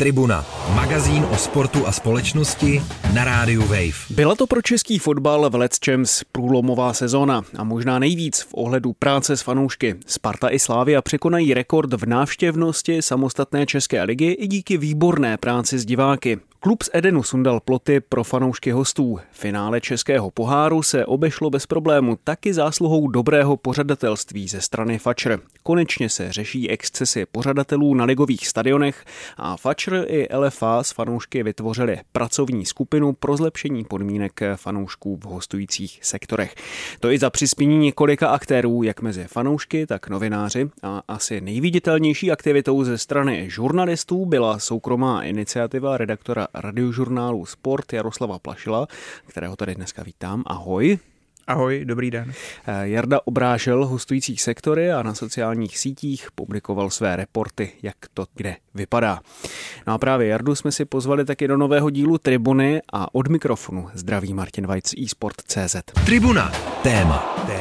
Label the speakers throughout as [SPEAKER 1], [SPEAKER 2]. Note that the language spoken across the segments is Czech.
[SPEAKER 1] Tribuna, magazín o sportu a společnosti na rádiu Wave.
[SPEAKER 2] Byla to pro český fotbal v Let's průlomová sezóna a možná nejvíc v ohledu práce s fanoušky. Sparta i Slávia překonají rekord v návštěvnosti samostatné české ligy i díky výborné práci s diváky. Klub z Edenu sundal ploty pro fanoušky hostů. Finále českého poháru se obešlo bez problému taky zásluhou dobrého pořadatelství ze strany Fatscher. Konečně se řeší excesy pořadatelů na ligových stadionech a Fatscher i LFA s fanoušky vytvořili pracovní skupinu pro zlepšení podmínek fanoušků v hostujících sektorech. To i za přispění několika aktérů, jak mezi fanoušky, tak novináři a asi nejviditelnější aktivitou ze strany žurnalistů byla soukromá iniciativa redaktora radiožurnálu Sport Jaroslava Plašila, kterého tady dneska vítám. Ahoj.
[SPEAKER 3] Ahoj, dobrý den.
[SPEAKER 2] Eh, Jarda obrážel hostující sektory a na sociálních sítích publikoval své reporty, jak to kde vypadá. No a právě Jardu jsme si pozvali taky do nového dílu Tribuny a od mikrofonu zdraví Martin Vajc eSport.cz.
[SPEAKER 1] Tribuna, téma. téma.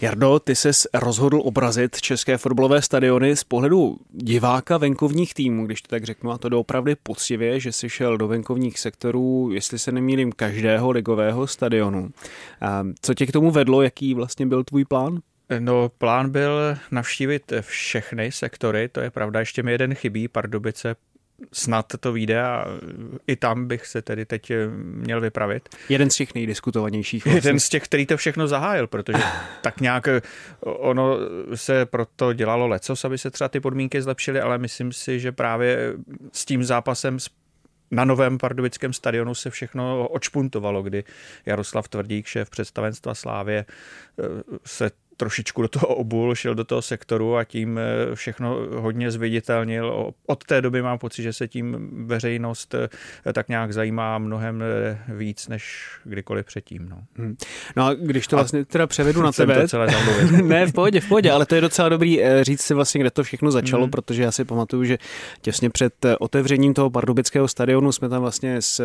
[SPEAKER 2] Jardo, ty ses rozhodl obrazit české fotbalové stadiony z pohledu diváka venkovních týmů, když to tak řeknu, a to doopravdy poctivě, že jsi šel do venkovních sektorů, jestli se nemýlím, každého ligového stadionu. Co tě k tomu vedlo, jaký vlastně byl tvůj plán?
[SPEAKER 3] No, plán byl navštívit všechny sektory, to je pravda, ještě mi jeden chybí, Pardubice, snad to vyjde a i tam bych se tedy teď měl vypravit.
[SPEAKER 2] Jeden z těch nejdiskutovanějších.
[SPEAKER 3] Vlastně. Jeden z těch, který to všechno zahájil, protože tak nějak ono se proto dělalo lecos, aby se třeba ty podmínky zlepšily, ale myslím si, že právě s tím zápasem na novém pardubickém stadionu se všechno očpuntovalo, kdy Jaroslav Tvrdík, šéf představenstva Slávě, se trošičku do toho obul, šel do toho sektoru a tím eh, všechno hodně zviditelnil. Od té doby mám pocit, že se tím veřejnost eh, tak nějak zajímá mnohem eh, víc než kdykoliv předtím. No,
[SPEAKER 2] hmm. no a když to vlastně teda převedu na tebe.
[SPEAKER 3] To celé
[SPEAKER 2] ne, v pohodě, v pohodě, ale to je docela dobrý říct si vlastně, kde to všechno začalo, hmm. protože já si pamatuju, že těsně před otevřením toho pardubického stadionu jsme tam vlastně s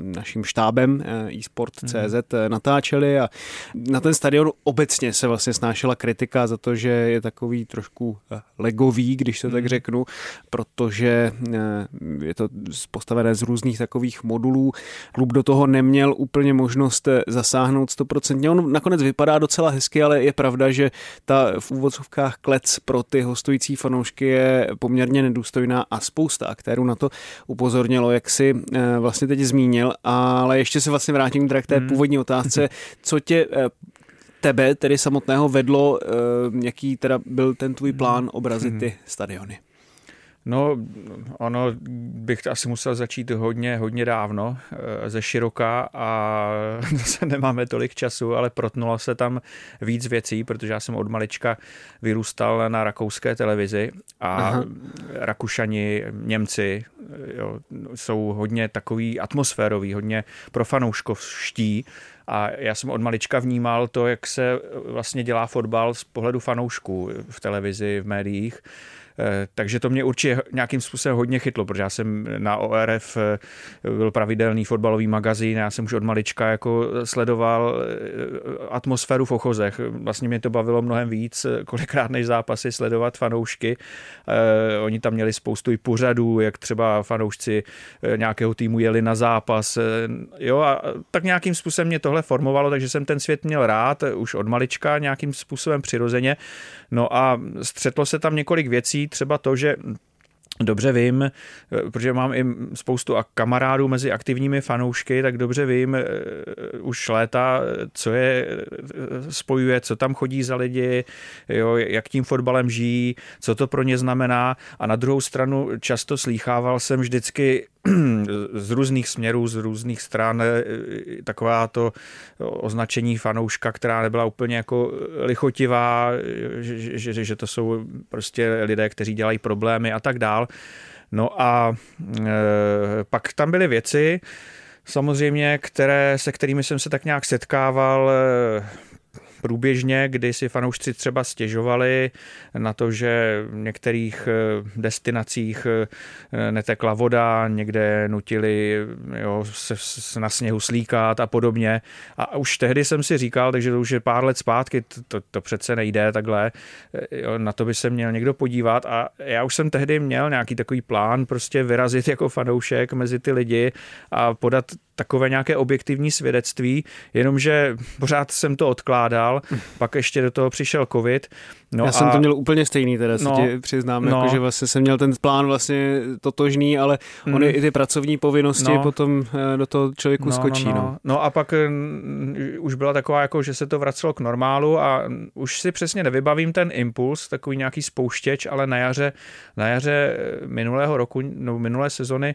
[SPEAKER 2] naším štábem eSport.cz hmm. natáčeli a na ten stadion obecně se vlastně snášela kritika za to, že je takový trošku eh, legový, když to tak hmm. řeknu, protože eh, je to postavené z různých takových modulů. Klub do toho neměl úplně možnost eh, zasáhnout 100%. On nakonec vypadá docela hezky, ale je pravda, že ta v úvodzovkách klec pro ty hostující fanoušky je poměrně nedůstojná a spousta aktérů na to upozornilo, jak si vlastně teď zmínil, ale ještě se vlastně vrátím k té hmm. původní otázce, co tě tebe, tedy samotného, vedlo, eh, jaký teda byl ten tvůj plán obrazit ty stadiony?
[SPEAKER 3] No, ono bych asi musel začít hodně, hodně dávno, eh, ze široka a zase nemáme tolik času, ale protnulo se tam víc věcí, protože já jsem od malička vyrůstal na rakouské televizi a Aha. Rakušani, Němci jo, jsou hodně takový atmosférový, hodně pro fanouškovští a já jsem od malička vnímal to, jak se vlastně dělá fotbal z pohledu fanoušků v televizi, v médiích. Eh, takže to mě určitě nějakým způsobem hodně chytlo, protože já jsem na ORF eh, byl pravidelný fotbalový magazín, já jsem už od malička jako sledoval eh, atmosféru v ochozech. Vlastně mě to bavilo mnohem víc, kolikrát než zápasy sledovat fanoušky. Oni tam měli spoustu i pořadů, jak třeba fanoušci nějakého týmu jeli na zápas. Jo, a tak nějakým způsobem mě tohle formovalo, takže jsem ten svět měl rád už od malička nějakým způsobem přirozeně. No a střetlo se tam několik věcí, třeba to, že Dobře vím, eh, protože mám i spoustu kamarádů mezi aktivními fanoušky, tak dobře vím eh, už léta, co je eh, spojuje, co tam chodí za lidi, jo, jak tím fotbalem žijí, co to pro ně znamená. A na druhou stranu často slýchával jsem vždycky z různých směrů, z různých stran taková to označení fanouška, která nebyla úplně jako lichotivá, že, že, že to jsou prostě lidé, kteří dělají problémy a tak dál. No a e, pak tam byly věci, samozřejmě, které, se kterými jsem se tak nějak setkával, e, průběžně, kdy si fanoušci třeba stěžovali na to, že v některých eh, destinacích eh, netekla voda, někde nutili jo, se, se na sněhu slíkat a podobně. A už tehdy jsem si říkal, takže to už je pár let zpátky, to, to, to přece nejde takhle, jo, na to by se měl někdo podívat a já už jsem tehdy měl nějaký takový plán prostě vyrazit jako fanoušek mezi ty lidi a podat takové nějaké objektivní svědectví, jenomže pořád jsem to odkládal, pak ještě do toho přišel covid.
[SPEAKER 2] No Já a... jsem to měl úplně stejný, teda no, ti přiznám, no. jako, že vlastně jsem měl ten plán vlastně totožný, ale mm. ony i ty pracovní povinnosti no. potom eh, do toho člověku
[SPEAKER 3] no,
[SPEAKER 2] skočí.
[SPEAKER 3] No, no.
[SPEAKER 2] No.
[SPEAKER 3] no a pak mm, už byla taková, jako, že se to vracelo k normálu a už si přesně nevybavím ten impuls, takový nějaký spouštěč, ale na jaře, na jaře minulého roku, no minulé sezony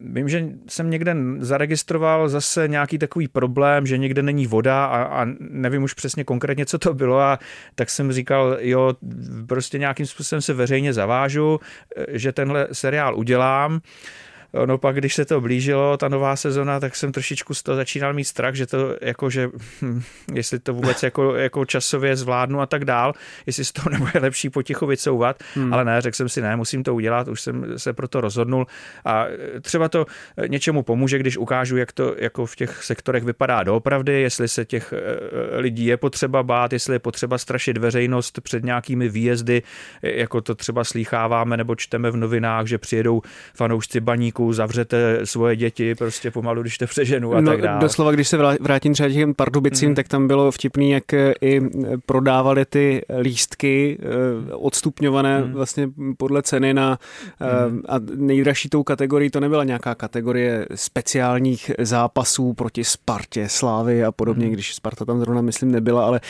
[SPEAKER 3] Vím, že jsem někde zaregistroval zase nějaký takový problém, že někde není voda a, a nevím už přesně konkrétně, co to bylo a tak jsem říkal, jo, prostě nějakým způsobem se veřejně zavážu, že tenhle seriál udělám. No pak, když se to blížilo, ta nová sezona, tak jsem trošičku z toho začínal mít strach, že to jako, že hm, jestli to vůbec jako, jako časově zvládnu a tak dál, jestli z toho nebude lepší potichu vycouvat, hmm. ale ne, řekl jsem si ne, musím to udělat, už jsem se proto rozhodnul a třeba to něčemu pomůže, když ukážu, jak to jako v těch sektorech vypadá doopravdy, jestli se těch eh, lidí je potřeba bát, jestli je potřeba strašit veřejnost před nějakými výjezdy, jako to třeba slýcháváme nebo čteme v novinách, že přijedou fanoušci baníku baráku, zavřete svoje děti prostě pomalu, když to přeženu a no, tak dále.
[SPEAKER 2] Doslova, když se vrátím třeba těm Pardubicím, mm. tak tam bylo vtipný, jak eh, i prodávali ty lístky eh, odstupňované mm. vlastně podle ceny na mm. a nejdražší tou kategorii to nebyla nějaká kategorie speciálních zápasů proti Spartě, Slávy a podobně, mm. když Sparta tam zrovna myslím nebyla, ale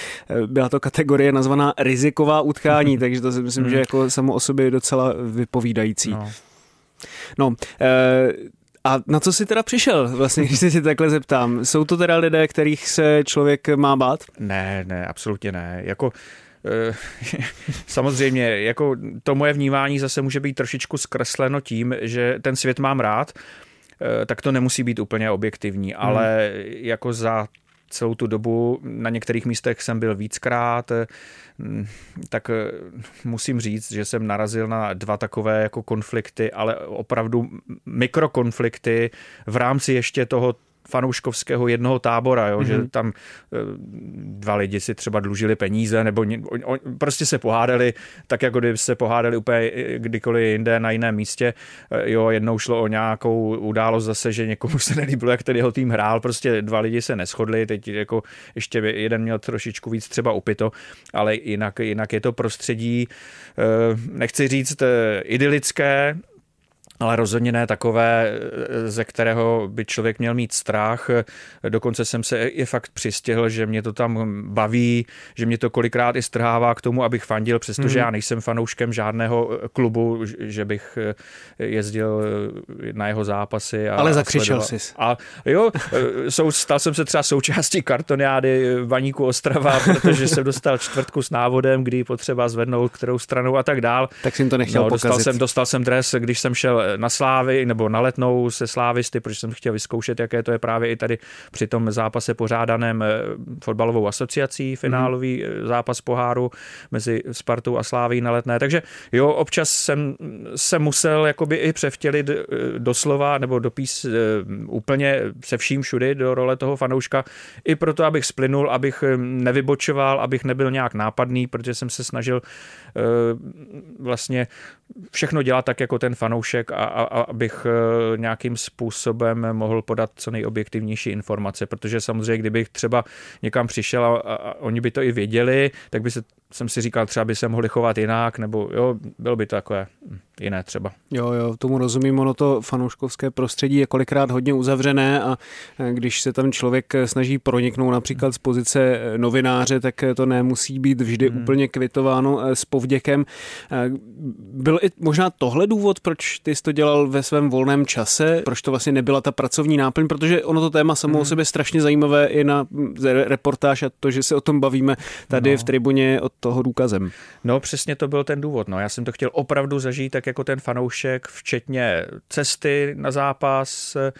[SPEAKER 2] byla to kategorie nazvaná riziková utkání, takže to si myslím, mm. že jako samo o sobě je docela vypovídající. No. No, e, a na co jsi teda přišel, vlastně, když se si takhle zeptám? Jsou to teda lidé, kterých se člověk má bát?
[SPEAKER 3] Ne, ne, absolutně ne. Jako eh, samozřejmě, jako to moje vnímání zase může být trošičku zkresleno tím, že ten svět mám rád, eh, tak to nemusí být úplně objektivní, hmm. ale jako za celou tu dobu. Na některých místech jsem byl víckrát, mm, tak eh, musím říct, že jsem narazil na dva takové jako konflikty, ale opravdu mikrokonflikty v rámci ještě toho fanouškovského jednoho tábora, jo, mm-hmm. že mhm. tam eh, dva lidi si třeba dlužili peníze nebo on, on, prostě se pohádali tak, jako kdyby se pohádali úplně kdykoliv jinde na jiném místě. Eh, jo, jednou šlo o nějakou událost zase, že někomu se nelíbilo, jak ten jeho tým hrál, prostě dva lidi se neschodli, teď jako ještě jeden měl trošičku víc třeba upito, ale jinak, jinak je to prostředí, eh, nechci říct idylické, ale rozhodně ne takové, ze kterého by člověk měl mít strach. Dokonce jsem se i fakt přistihl, že mě to tam baví, že mě to kolikrát i strhává k tomu, abych fandil, přestože hmm. já nejsem fanouškem žádného klubu, že bych jezdil na jeho zápasy. A,
[SPEAKER 2] Ale zakřičel jsi.
[SPEAKER 3] A jo, sou, stal jsem se třeba součástí kartoniády Vaníku Ostrava, protože jsem dostal čtvrtku s návodem, kdy potřeba zvednout kterou stranou a tak dál.
[SPEAKER 2] Tak jsem to nechtěl no,
[SPEAKER 3] dostal jsem, dostal jsem dres, když jsem šel na Slávy nebo na letnou se Slávisty, protože jsem chtěl vyzkoušet, jaké to je právě i tady při tom zápase pořádaném eh, fotbalovou asociací, finálový mm-hmm. zápas poháru mezi Spartou a Sláví na letné. Takže jo, občas jsem se musel jakoby i převtělit eh, doslova nebo dopís úplně se vším všudy do role toho fanouška, i proto, abych splynul, abych nevybočoval, abych nebyl nějak nápadný, protože jsem se snažil vlastně všechno dělat tak jako ten fanoušek a, a, a abych e, nějakým způsobem mohl podat co nejobjektivnější informace, protože samozřejmě, kdybych třeba někam přišel a, a oni by to i věděli, tak by se, jsem si říkal, třeba by se mohli chovat jinak, nebo jo, bylo by to takové hm, jiné třeba.
[SPEAKER 2] Jo, jo, tomu rozumím, ono to fanouškovské prostředí je kolikrát hodně uzavřené a e, když se tam člověk snaží proniknout například z pozice novináře, tak to nemusí být vždy hmm. úplně kvitováno e, s povděkem. Byl i možná tohle důvod, proč ty jsi to dělal ve svém volném čase, proč to vlastně nebyla ta pracovní náplň, protože ono to téma samo hmm. o sobě strašně zajímavé i na reportáž a to, že se o tom bavíme tady no. v tribuně od toho důkazem.
[SPEAKER 3] No přesně to byl ten důvod. No. Já jsem to chtěl opravdu zažít tak, jako ten fanoušek, včetně cesty na zápas, eh,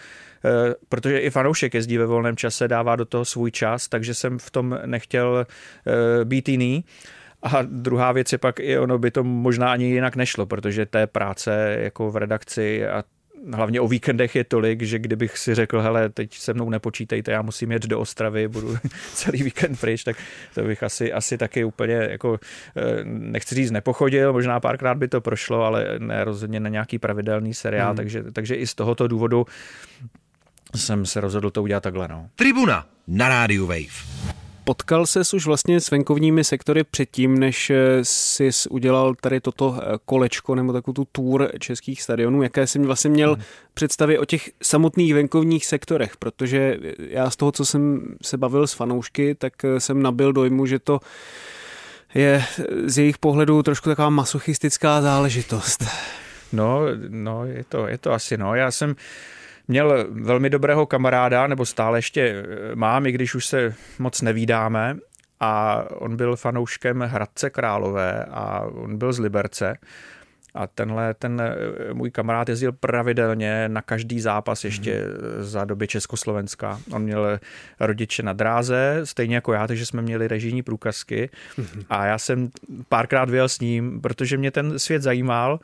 [SPEAKER 3] protože i fanoušek jezdí ve volném čase, dává do toho svůj čas, takže jsem v tom nechtěl eh, být jiný. A druhá věc je pak, i ono by to možná ani jinak nešlo, protože té práce jako v redakci a hlavně o víkendech je tolik, že kdybych si řekl, hele, teď se mnou nepočítejte, já musím jet do Ostravy, budu celý víkend pryč, tak to bych asi, asi taky úplně, jako, eh, nechci říct, nepochodil, možná párkrát by to prošlo, ale ne rozhodně na nějaký pravidelný seriál, hmm. takže, takže i z tohoto důvodu jsem se rozhodl to udělat takhle. No.
[SPEAKER 1] Tribuna na rádiu Wave.
[SPEAKER 2] Potkal ses už vlastně s venkovními sektory předtím, než eh, jsi udělal tady toto eh, kolečko nebo takovou tu tour českých stadionů. Jaké jsi vlastně měl hmm. představy o těch samotných venkovních sektorech? Protože já z toho, co jsem se bavil s fanoušky, tak eh, jsem nabil dojmu, že to je z jejich pohledu trošku taková masochistická záležitost.
[SPEAKER 3] No, no je, to, je to asi, no. Já jsem měl velmi dobrého kamaráda, nebo stále ještě eh, mám, i když už se moc nevídáme. A on byl fanouškem Hradce Králové a on byl z Liberce. A tenhle, ten eh, můj kamarád jezdil pravidelně na každý zápas ještě mm. za doby Československa. On měl rodiče na dráze, stejně jako já, takže jsme měli režijní průkazky. Mm. A já jsem párkrát vyjel s ním, protože mě ten svět zajímal.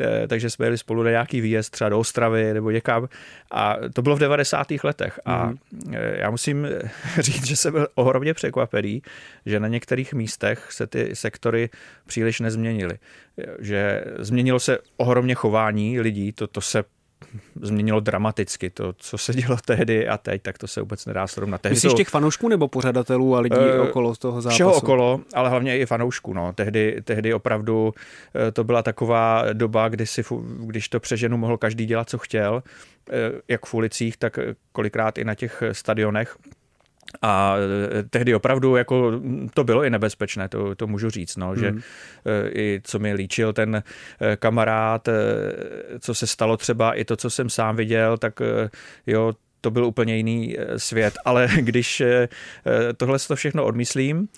[SPEAKER 3] Eh, takže jsme jeli spolu na nějaký výjezd třeba do Ostravy nebo někam a to bylo v 90. letech a mm. já musím říct, že jsem byl ohromně překvapený, že na některých místech se ty sektory příliš nezměnily. Že změnilo se ohromně chování lidí, to, to se změnilo dramaticky. To, co se dělo tehdy a teď, tak to se vůbec nedá srovnat. Tehdy
[SPEAKER 2] Myslíš to, těch fanoušků nebo pořadatelů a lidí uh, okolo toho zápasu?
[SPEAKER 3] Všeho okolo, ale hlavně i fanoušků. No. Tehdy, tehdy opravdu uh, to byla taková doba, kdy si, když to přeženu, mohl každý dělat, co chtěl, uh, jak v ulicích, tak kolikrát i na těch stadionech. A e, tehdy opravdu jako to bylo i nebezpečné, to, to můžu říct, no, že mm. i co mi líčil ten e, kamarád, co se stalo třeba, i to, co jsem sám viděl, tak jo, to byl úplně jiný svět, ale když tohle to všechno odmyslím,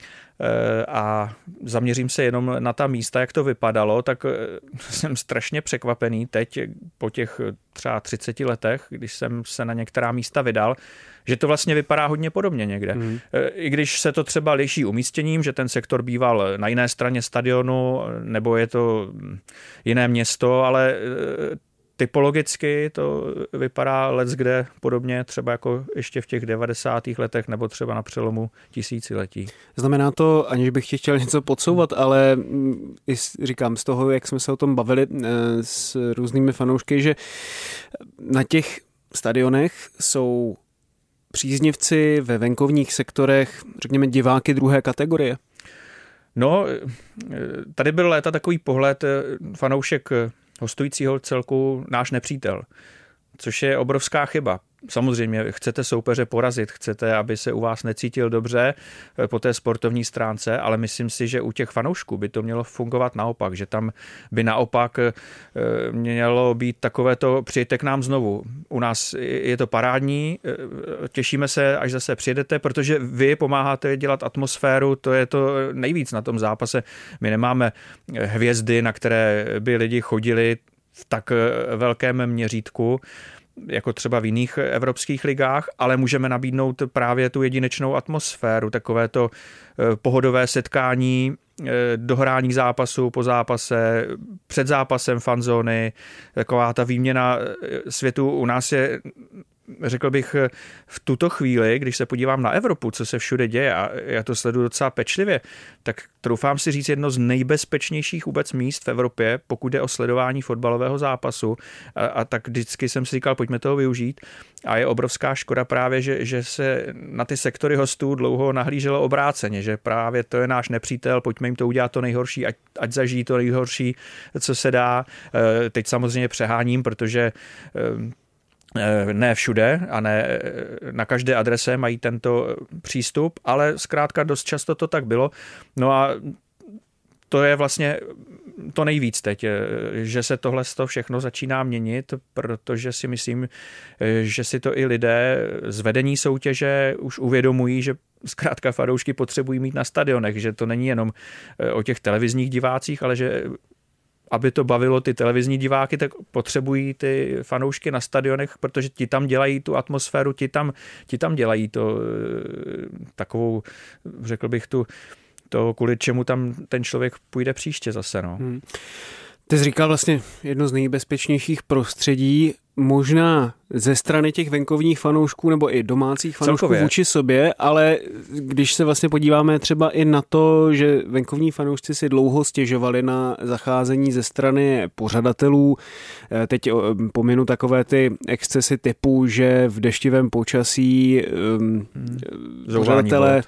[SPEAKER 3] a zaměřím se jenom na ta místa, jak to vypadalo, tak jsem strašně překvapený teď po těch třeba 30 letech, když jsem se na některá místa vydal, že to vlastně vypadá hodně podobně někde. Mm. I když se to třeba liší umístěním, že ten sektor býval na jiné straně stadionu, nebo je to jiné město, ale typologicky to vypadá let kde podobně, třeba jako ještě v těch 90. letech nebo třeba na přelomu tisíciletí.
[SPEAKER 2] Znamená to, aniž bych ti chtěl něco podsouvat, ale říkám z toho, jak jsme se o tom bavili e, s různými fanoušky, že na těch stadionech jsou příznivci ve venkovních sektorech, řekněme diváky druhé kategorie?
[SPEAKER 3] No, tady byl léta takový pohled fanoušek hostujícího celku náš nepřítel, což je obrovská chyba, samozřejmě chcete soupeře porazit, chcete, aby se u vás necítil dobře eh, po té sportovní stránce, ale myslím si, že u těch fanoušků by to mělo fungovat naopak, že tam by naopak eh, mělo být takové to přijďte k nám znovu. U nás je to parádní, eh, těšíme se, až zase přijedete, protože vy pomáháte dělat atmosféru, to je to nejvíc na tom zápase. My nemáme hvězdy, na které by lidi chodili v tak velkém měřítku jako třeba v jiných evropských ligách, ale můžeme nabídnout právě tu jedinečnou atmosféru, takové to eh, pohodové setkání, eh, dohrání zápasu po zápase, před zápasem fanzóny, taková ta výměna eh, světu u nás je řekl bych, v tuto chvíli, když se podívám na Evropu, co se všude děje, a já to sleduju docela pečlivě, tak troufám si říct jedno z nejbezpečnějších vůbec míst v Evropě, pokud jde o sledování fotbalového zápasu. A, a tak vždycky jsem si říkal, pojďme toho využít. A je obrovská škoda právě, že, že se na ty sektory hostů dlouho nahlíželo obráceně, že právě to je náš nepřítel, pojďme jim to udělat to nejhorší, ať, ať zažijí to nejhorší, co se dá. E, teď samozřejmě přeháním, protože Eh, ne všude a ne eh, na každé adrese mají tento přístup, ale zkrátka dost často to tak bylo. No a to je vlastně to nejvíc teď, eh, že se tohle to všechno začíná měnit, protože si myslím, že si to i lidé z vedení soutěže už uvědomují, že zkrátka fanoušky potřebují mít na stadionech, že to není jenom o těch televizních divácích, ale že aby to bavilo ty televizní diváky, tak potřebují ty fanoušky na stadionech, protože ti tam dělají tu atmosféru, ti tam, ti tam dělají to takovou, řekl bych, tu to, kvůli čemu tam ten člověk půjde příště zase. No. Hmm.
[SPEAKER 2] Ty jsi říkal vlastně jedno z nejbezpečnějších prostředí, možná ze strany těch venkovních fanoušků nebo i domácích fanoušků Celkově. vůči sobě, ale když se vlastně podíváme třeba i na to, že venkovní fanoušci si dlouho stěžovali na zacházení ze strany pořadatelů, eh, teď pominu takové ty excesy typu, že v deštivém počasí um, hmm. pořadatelé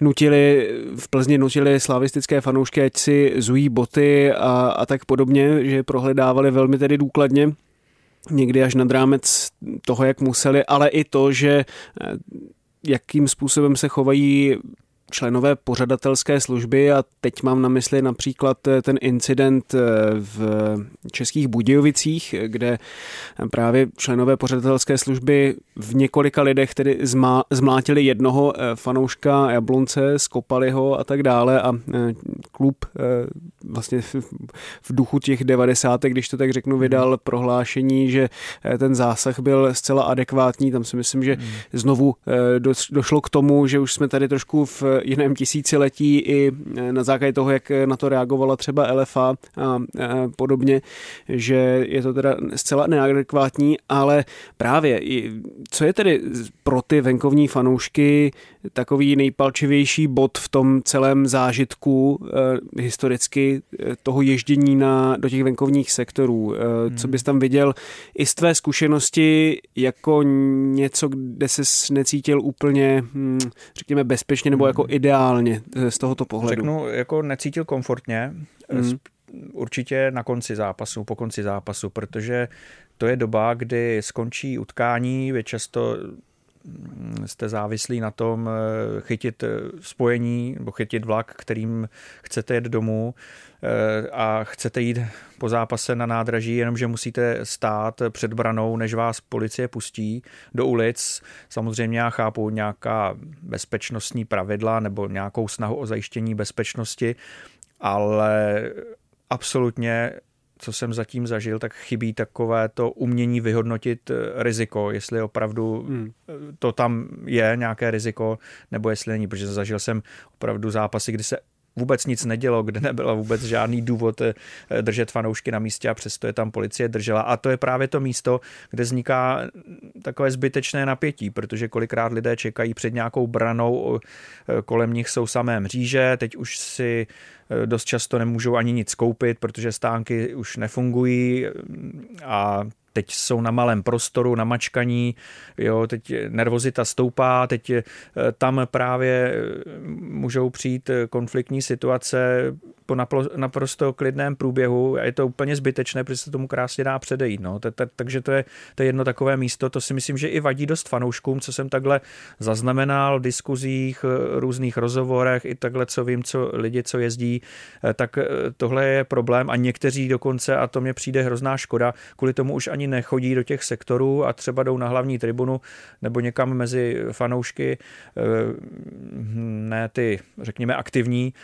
[SPEAKER 2] nutili, v Plzni nutili slavistické fanoušky, ať si zují boty a, a tak podobně, že prohledávali velmi tedy důkladně někdy až nad rámec toho, jak museli, ale i to, že eh, jakým způsobem se chovají členové pořadatelské služby a teď mám na mysli například eh, ten incident eh, v Českých Budějovicích, kde právě členové pořadatelské služby v několika lidech tedy zmlátili jednoho eh, fanouška Jablonce, skopali ho a tak dále a klub vlastně v duchu těch 90. když to tak řeknu, hmm. vydal prohlášení, že ten zásah byl zcela adekvátní. Tam si myslím, že hmm. znovu došlo k tomu, že už jsme tady trošku v jiném tisíciletí i e, na základě toho, jak na to reagovala třeba LFA a podobně, že je to teda zcela neadekvátní, ale právě, co je tedy pro ty venkovní fanoušky takový nejpalčivější bod v tom celém zážitku eh, historicky eh, toho ježdění na, do těch venkovních sektorů. Eh, hmm. Co bys tam viděl i z tvé zkušenosti jako něco, kde se necítil úplně, hm, řekněme, bezpečně nebo jako ideálně eh, z tohoto pohledu?
[SPEAKER 3] Řeknu, jako necítil komfortně, hmm. určitě na konci zápasu, po konci zápasu, protože to je doba, kdy skončí utkání, vy často jste závislí na tom eh, chytit eh, spojení nebo chytit vlak, kterým chcete jet domů eh, a chcete jít po zápase na nádraží, jenomže musíte stát před branou, než vás policie pustí do ulic. Samozřejmě já chápu nějaká bezpečnostní pravidla nebo nějakou snahu o zajištění bezpečnosti, ale absolutně co jsem zatím zažil, tak chybí takové to umění vyhodnotit eh, riziko, jestli opravdu hmm. Eh, to tam je nějaké riziko, nebo jestli není, protože zažil jsem opravdu zápasy, kdy se vůbec nic nedělo, kde nebyl vůbec žádný důvod eh, držet fanoušky na místě a přesto je tam policie držela. A to je právě to místo, kde vzniká takové zbytečné napětí, protože kolikrát lidé čekají před nějakou branou, kolem nich jsou samé mříže, teď už si dost často nemůžou ani nic koupit, protože stánky už nefungují a teď jsou na malém prostoru, na mačkaní, jo, teď nervozita stoupá, teď eh, tam právě eh, můžou přijít eh, konfliktní situace po naprosto klidném průběhu a je to úplně zbytečné, protože se tomu krásně dá předejít. No. Takže to je, to je jedno takové místo, to si myslím, že i vadí dost fanouškům, co jsem takhle zaznamenal v diskuzích, různých rozhovorech, i takhle, co vím, co lidi, co jezdí, tak tohle je problém a někteří dokonce, a to mě přijde hrozná škoda, kvůli tomu už ani nechodí do těch sektorů a třeba jdou na hlavní tribunu nebo někam mezi fanoušky, eh, ne ty, řekněme, aktivní,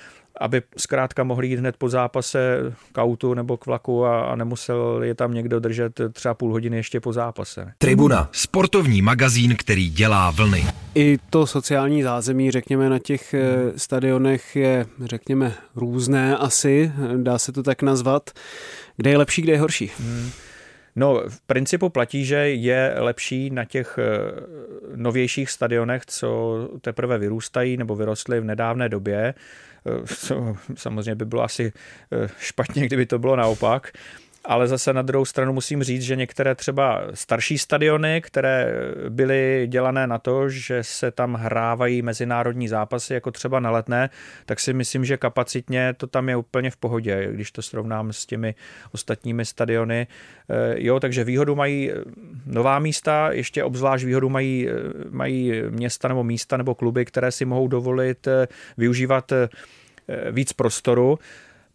[SPEAKER 3] aby zkrátka mohli jít hned po zápase k autu nebo k vlaku a, a nemusel je tam někdo držet třeba půl hodiny ještě po zápase.
[SPEAKER 1] Tribuna, sportovní magazín, který dělá vlny.
[SPEAKER 2] I to sociální zázemí, řekněme, na těch eh, stadionech je, řekněme, různé asi, dá se to tak nazvat. Kde je lepší, kde je horší? Hmm.
[SPEAKER 3] No, v principu platí, že je lepší na těch eh, novějších stadionech, co teprve vyrůstají nebo vyrostly v nedávné době. Eh, samozřejmě by bylo asi eh, špatně, kdyby to bylo naopak ale zase na druhou stranu musím říct, že některé třeba starší stadiony, které byly dělané na to, že se tam hrávají mezinárodní zápasy, jako třeba na letné, tak si myslím, že kapacitně to tam je úplně v pohodě, když to srovnám s těmi ostatními stadiony. Eh, jo, takže výhodu mají eh, nová místa, ještě obzvlášť výhodu mají, eh, mají města nebo místa nebo kluby, které si mohou dovolit využívat víc prostoru.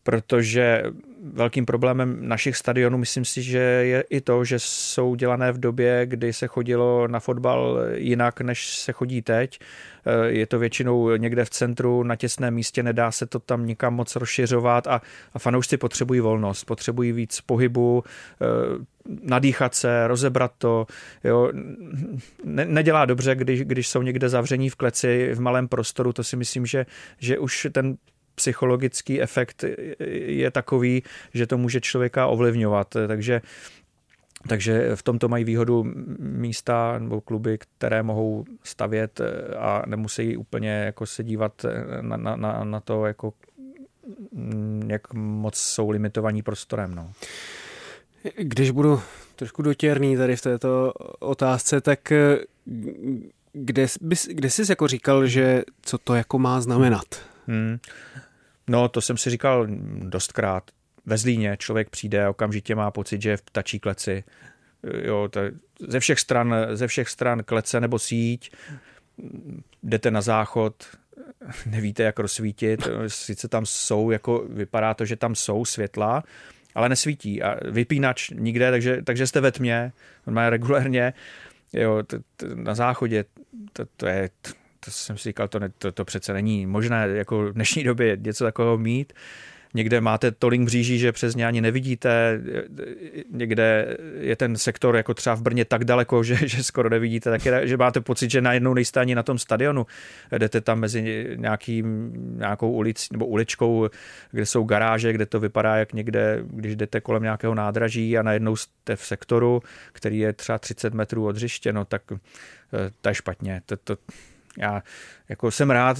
[SPEAKER 3] Protože velkým problémem našich stadionů, myslím si, že je i to, že jsou dělané v době, kdy se chodilo na fotbal jinak, než se chodí teď. Je to většinou někde v centru, na těsném místě, nedá se to tam nikam moc rozšiřovat a, a fanoušci potřebují volnost, potřebují víc pohybu, nadýchat se, rozebrat to. Jo. Ne, nedělá dobře, když, když jsou někde zavření v kleci v malém prostoru, to si myslím, že, že už ten psychologický efekt je takový, že to může člověka ovlivňovat. Takže takže v tomto mají výhodu místa nebo kluby, které mohou stavět a nemusí úplně jako se dívat na, na, na to, jako, jak moc jsou limitovaní prostorem. No.
[SPEAKER 2] Když budu trošku dotěrný tady v této otázce, tak kde, bys, kde jsi jako říkal, že co to jako má znamenat? Hmm.
[SPEAKER 3] No, to jsem si říkal dostkrát. Ve Zlíně člověk přijde a okamžitě má pocit, že je v ptačí kleci. Jo, to, ze, všech stran, ze všech stran klece nebo síť, jdete na záchod, nevíte, jak rozsvítit, sice tam jsou, jako vypadá to, že tam jsou světla, ale nesvítí a vypínač nikde, takže, takže jste ve tmě, normálně regulérně, jo, na záchodě, to, to je, to jsem si říkal, to, ne, to, to přece není možné jako v dnešní době něco takového mít. Někde máte tolik mříží, že přes ně ani nevidíte, někde je ten sektor jako třeba v Brně tak daleko, že, že skoro nevidíte, tak je, že máte pocit, že najednou nejste ani na tom stadionu. Jdete tam mezi nějakým, nějakou ulic nebo uličkou, kde jsou garáže, kde to vypadá jak někde, když jdete kolem nějakého nádraží a najednou jste v sektoru, který je třeba 30 metrů od hřiště, no tak eh, to je špatně. To, to, já jako jsem rád,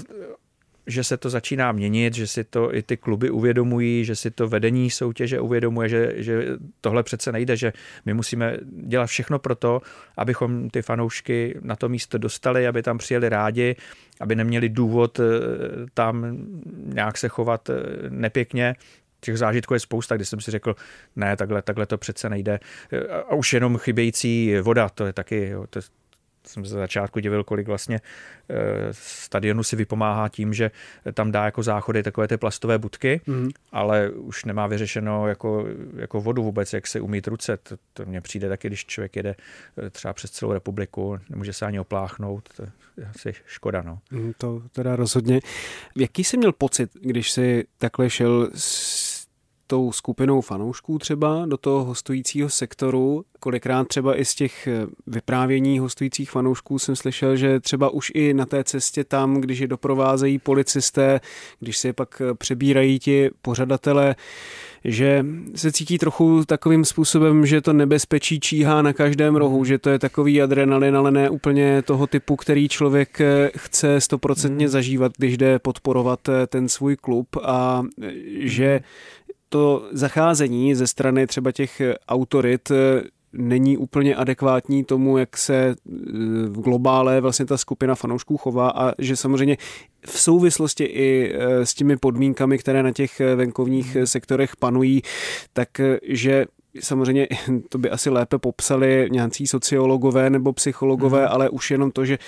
[SPEAKER 3] že se to začíná měnit, že si to i ty kluby uvědomují, že si to vedení soutěže uvědomuje, že, že tohle přece nejde, že my musíme dělat všechno pro to, abychom ty fanoušky na to místo dostali, aby tam přijeli rádi, aby neměli důvod eh, tam nějak se chovat eh, nepěkně, těch zážitků je spousta, kdy jsem si řekl, ne, takhle, takhle to přece nejde. A už jenom chybějící voda, to je taky, jo, to, jsem se začátku divil, kolik vlastně eh, stadionu si vypomáhá tím, že tam dá jako záchody takové ty plastové budky, mm. ale už nemá vyřešeno jako, jako vodu vůbec, jak se umít ruce. To, to mně přijde taky, když člověk jede eh, třeba přes celou republiku, nemůže se ani opláchnout, to je asi škoda. No.
[SPEAKER 2] Mm, to teda rozhodně. Jaký jsi měl pocit, když jsi takhle šel s tou skupinou fanoušků třeba do toho hostujícího sektoru. Kolikrát třeba i z těch eh, vyprávění hostujících fanoušků jsem slyšel, že třeba už i na té cestě tam, když je doprovázejí policisté, když se pak eh, přebírají ti pořadatelé, že se cítí trochu takovým způsobem, že to nebezpečí číhá na každém rohu, že to je takový adrenalin, ale ne úplně toho typu, který člověk eh, chce stoprocentně hmm. zažívat, když jde podporovat ten svůj klub a že to zacházení ze strany třeba těch autorit eh, není úplně adekvátní tomu, jak se eh, v globále vlastně ta skupina fanoušků chová a že samozřejmě v souvislosti i eh, s těmi podmínkami, které na těch venkovních sektorech panují, takže samozřejmě to by asi lépe popsali nějací sociologové nebo psychologové, hmm. ale už jenom to, že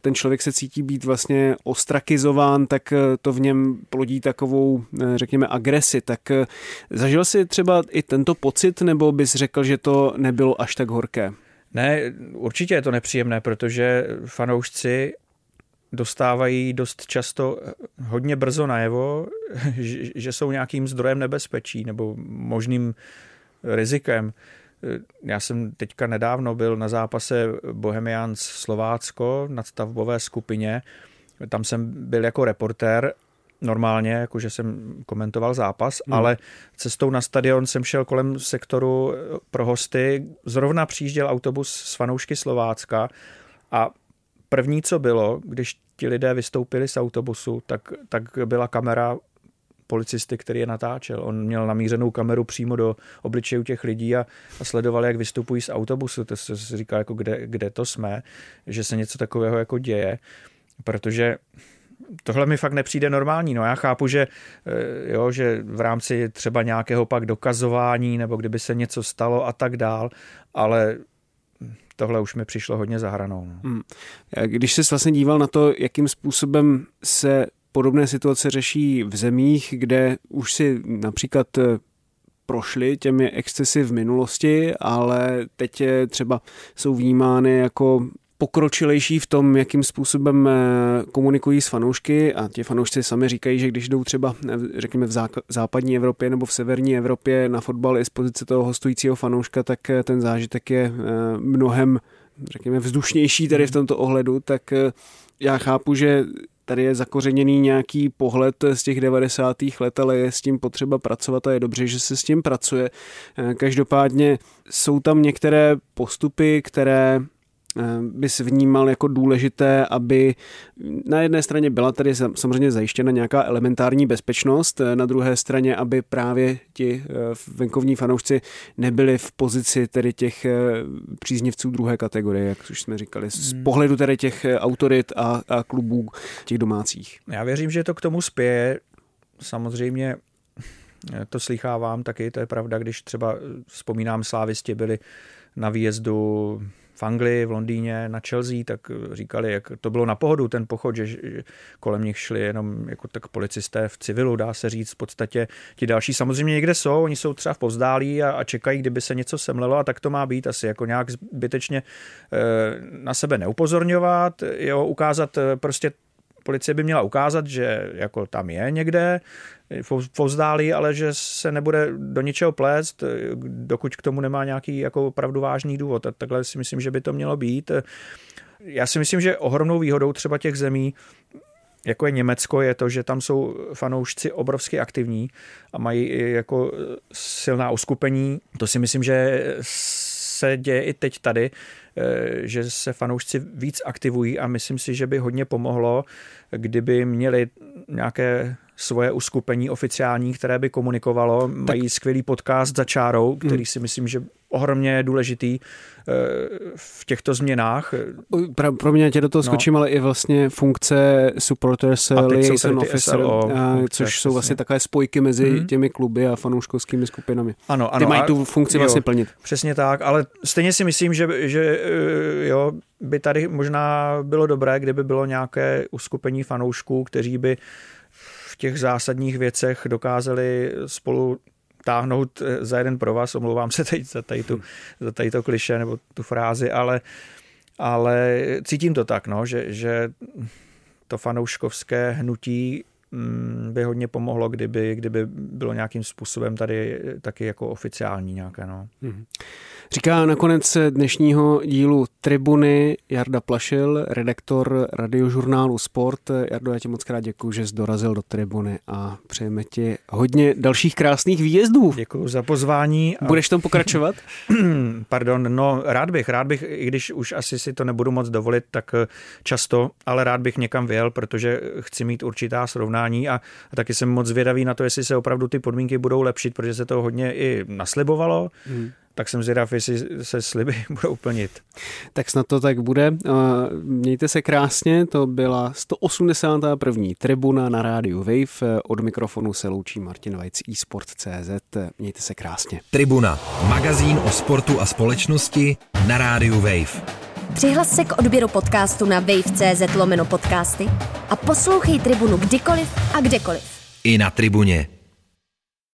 [SPEAKER 2] ten člověk se cítí být vlastně ostrakizován, tak eh, to v něm plodí takovou, eh, řekněme, agresi. Tak eh, zažil si třeba i tento pocit, nebo bys řekl, že to nebylo až tak horké?
[SPEAKER 3] Ne, určitě je to nepříjemné, protože fanoušci dostávají dost často hodně brzo najevo, že jsou nějakým zdrojem nebezpečí nebo možným rizikem. Já jsem teďka nedávno byl na zápase Bohemians Slovácko na stavbové skupině. Tam jsem byl jako reportér normálně, jakože jsem komentoval zápas, hmm. ale cestou na stadion jsem šel kolem sektoru pro hosty. Zrovna přijížděl autobus s fanoušky Slovácka a první, co bylo, když ti lidé vystoupili z autobusu, tak, tak byla kamera policisty, který je natáčel. On měl namířenou kameru přímo do obličejů těch lidí a, a sledoval, jak vystupují z autobusu. To se říká, jako kde, kde to jsme, že se něco takového jako děje, protože tohle mi fakt nepřijde normální. No já chápu, že, eh, jo, že v rámci třeba nějakého pak dokazování nebo kdyby se něco stalo a tak dál, ale tohle už mi přišlo hodně za hranou. No. Hmm.
[SPEAKER 2] Když se vlastně díval na to, jakým způsobem se podobné situace řeší v zemích, kde už si například prošli těmi excesy v minulosti, ale teď třeba jsou vnímány jako pokročilejší v tom, jakým způsobem eh, komunikují s fanoušky. A ti fanoušci sami říkají, že když jdou třeba, eh, řekněme, v západní Evropě nebo v severní Evropě na fotbal i z pozice toho hostujícího fanouška, tak eh, ten zážitek je mnohem, řekněme, vzdušnější tady v tomto ohledu, tak já chápu, že tady je zakořeněný nějaký pohled z těch 90. let, ale je s tím potřeba pracovat a je dobře, že se s tím pracuje. Každopádně jsou tam některé postupy, které Eh, bys vnímal jako důležité, aby na jedné straně byla tady samozřejmě zajištěna nějaká elementární bezpečnost, eh, na druhé straně, aby právě ti eh, venkovní fanoušci nebyli v pozici tedy těch příznivců druhé kategorie, jak už jsme říkali, z hmm. pohledu tedy těch autorit a, a klubů těch domácích.
[SPEAKER 3] Já věřím, že to k tomu spěje. Samozřejmě to slychávám taky, to je pravda, když třeba vzpomínám slávisti byli na výjezdu v Anglii, v Londýně, na Chelsea, tak říkali, jak to bylo na pohodu ten pochod, že, že kolem nich šli jenom jako tak policisté v civilu, dá se říct. V podstatě ti další samozřejmě někde jsou, oni jsou třeba v povzdálí a, a čekají, kdyby se něco semlelo a tak to má být asi jako nějak zbytečně e, na sebe neupozorňovat, jo, ukázat eh, prostě policie by měla ukázat, že jako tam je někde, povzdálí, ale že se nebude do ničeho plést, dokud k tomu nemá nějaký jako opravdu vážný důvod. A takhle si myslím, že by to mělo být. Já si myslím, že ohromnou výhodou třeba těch zemí, jako je Německo, je to, že tam jsou fanoušci obrovsky aktivní a mají jako silná uskupení. To si myslím, že se děje i teď tady, že se fanoušci víc aktivují a myslím si, že by hodně pomohlo, kdyby měli nějaké svoje uskupení oficiální, které by komunikovalo. Tak. Mají skvělý podcast za čárou, který hmm. si myslím, že ohromně důležitý eh, v těchto změnách.
[SPEAKER 2] Pro, pro mě tě do toho no. skočím, ale i vlastně funkce supporters liaison officer, SLO, a, což jsou vlastně takové spojky mezi mm-hmm. těmi kluby a fanouškovskými skupinami.
[SPEAKER 3] Ano, ano.
[SPEAKER 2] Ty mají tu funkci jo, vlastně plnit.
[SPEAKER 3] Přesně tak, ale stejně si myslím, že, že eh, jo, by tady možná bylo dobré, kdyby bylo nějaké uskupení fanoušků, kteří by v těch zásadních věcech dokázali spolu táhnout eh, za jeden pro vás, omlouvám se teď za tady, tu, za tady to kliše nebo tu frázi, ale, ale cítím to tak, no, že, že to fanouškovské hnutí mm, by hodně pomohlo, kdyby, kdyby bylo nějakým způsobem tady taky jako oficiální nějaké. No. Mm-hmm.
[SPEAKER 2] Říká nakonec dnešního dílu Tribuny Jarda Plašil, redaktor radiožurnálu Sport. Jardo, já ti moc krát děkuji, že jsi dorazil do Tribuny a přejeme ti hodně dalších krásných výjezdů.
[SPEAKER 3] Děkuji za pozvání.
[SPEAKER 2] A... Budeš tam pokračovat?
[SPEAKER 3] Pardon, no rád bych, rád bych, i když už asi si to nebudu moc dovolit tak eh, často, ale rád bych někam vyjel, protože chci mít určitá srovnání a, a taky jsem moc zvědavý na to, jestli se opravdu ty podmínky budou lepšit, protože se to hodně i naslibovalo. Hmm tak jsem zvědav, jestli se sliby budou plnit.
[SPEAKER 2] Tak snad to tak bude. Mějte se krásně, to byla 181. tribuna na rádiu Wave. Od mikrofonu se loučí Martin Vajc eSport.cz. Mějte se krásně.
[SPEAKER 1] Tribuna, magazín o sportu a společnosti na rádiu Wave.
[SPEAKER 4] Přihlas se k odběru podcastu na wave.cz lomeno podcasty a poslouchej Tribunu kdykoliv a kdekoliv.
[SPEAKER 1] I na Tribuně.